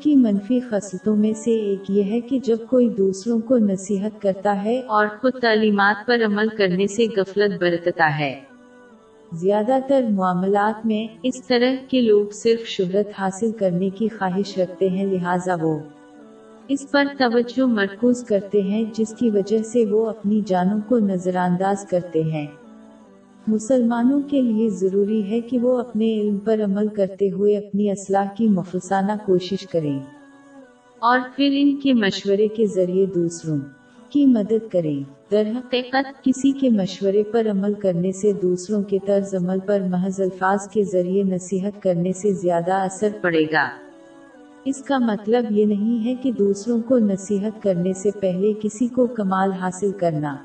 کی منفی خصلتوں میں سے ایک یہ ہے کہ جب کوئی دوسروں کو نصیحت کرتا ہے اور خود تعلیمات پر عمل کرنے سے غفلت برتتا ہے۔ زیادہ تر معاملات میں اس طرح کے لوگ صرف شہرت حاصل کرنے کی خواہش رکھتے ہیں، لہٰذا وہ اس پر توجہ مرکوز کرتے ہیں، جس کی وجہ سے وہ اپنی جانوں کو نظر انداز کرتے ہیں۔ مسلمانوں کے لیے ضروری ہے کہ وہ اپنے علم پر عمل کرتے ہوئے اپنی اصلاح کی مفلسانہ کوشش کریں۔ اور پھر ان کے مشورے کے ذریعے دوسروں کی مدد کریں۔ در حقیقت، کسی کے مشورے پر عمل کرنے سے دوسروں کے طرز عمل پر محض الفاظ کے ذریعے نصیحت کرنے سے زیادہ اثر پڑے گا۔ اس کا مطلب یہ نہیں ہے کہ دوسروں کو نصیحت کرنے سے پہلے کسی کو کمال حاصل کرنا۔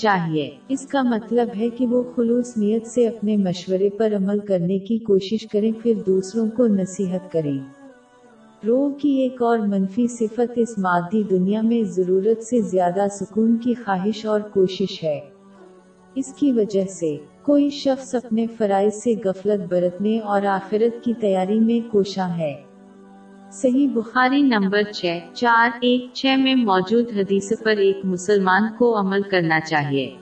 چاہیے۔ اس کا مطلب ہے کہ وہ خلوص نیت سے اپنے مشورے پر عمل کرنے کی کوشش کریں، پھر دوسروں کو نصیحت کریں۔ روح کی ایک اور منفی صفت اس مادی دنیا میں ضرورت سے زیادہ سکون کی خواہش اور کوشش ہے۔ اس کی وجہ سے کوئی شخص اپنے فرائض سے غفلت برتنے اور آخرت کی تیاری میں کوشاں ہے۔ صحیح بخاری نمبر چھ، چار، ایک، چھ میں موجود حدیث پر ایک مسلمان کو عمل کرنا چاہیے۔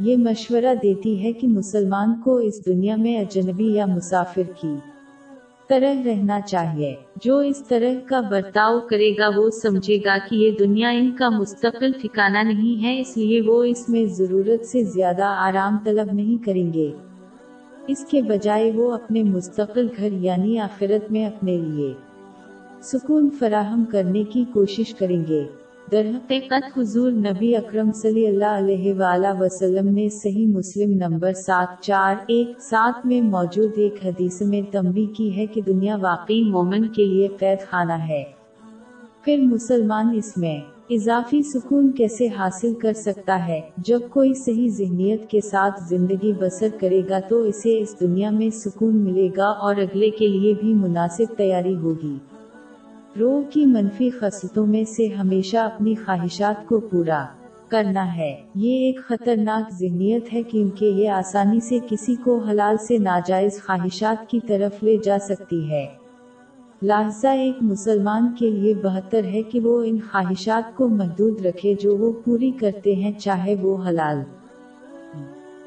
یہ مشورہ دیتی ہے کہ مسلمان کو اس دنیا میں اجنبی یا مسافر کی طرح رہنا چاہیے۔ جو اس طرح کا برتاؤ کرے گا، وہ سمجھے گا کہ یہ دنیا ان کا مستقل ٹھکانہ نہیں ہے، اس لیے وہ اس میں ضرورت سے زیادہ آرام طلب نہیں کریں گے۔ اس کے بجائے وہ اپنے مستقل گھر یعنی آخرت میں، اپنے لیے سکون فراہم کرنے کی کوشش کریں گے۔ در حقیقت حضور نبی اکرم صلی اللہ علیہ وآلہ وسلم نے صحیح مسلم نمبر سات چار ایک سات میں موجود ایک حدیث میں تمبی کی ہے کہ دنیا واقعی مومن کے لیے قید خانہ ہے۔ پھر مسلمان اس میں اضافی سکون کیسے حاصل کر سکتا ہے؟ جب کوئی صحیح ذہنیت کے ساتھ زندگی بسر کرے گا تو اسے اس دنیا میں سکون ملے گا اور اگلے کے لیے بھی مناسب تیاری ہوگی۔ روح کی منفی خصلتوں میں سے ہمیشہ اپنی خواہشات کو پورا کرنا ہے۔ یہ ایک خطرناک ذہنیت ہے کیونکہ یہ آسانی سے کسی کو حلال سے ناجائز خواہشات کی طرف لے جا سکتی ہے۔ لہذا ایک مسلمان کے لیے بہتر ہے کہ وہ ان خواہشات کو محدود رکھے جو وہ پوری کرتے ہیں چاہے وہ حلال۔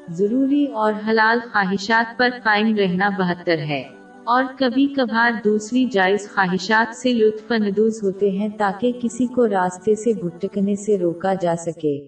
ضروری اور حلال خواہشات پر قائم رہنا بہتر ہے۔ اور کبھی کبھار دوسری جائز خواہشات سے لطف اندوز ہوتے ہیں تاکہ کسی کو راستے سے بھٹکنے سے روکا جا سکے۔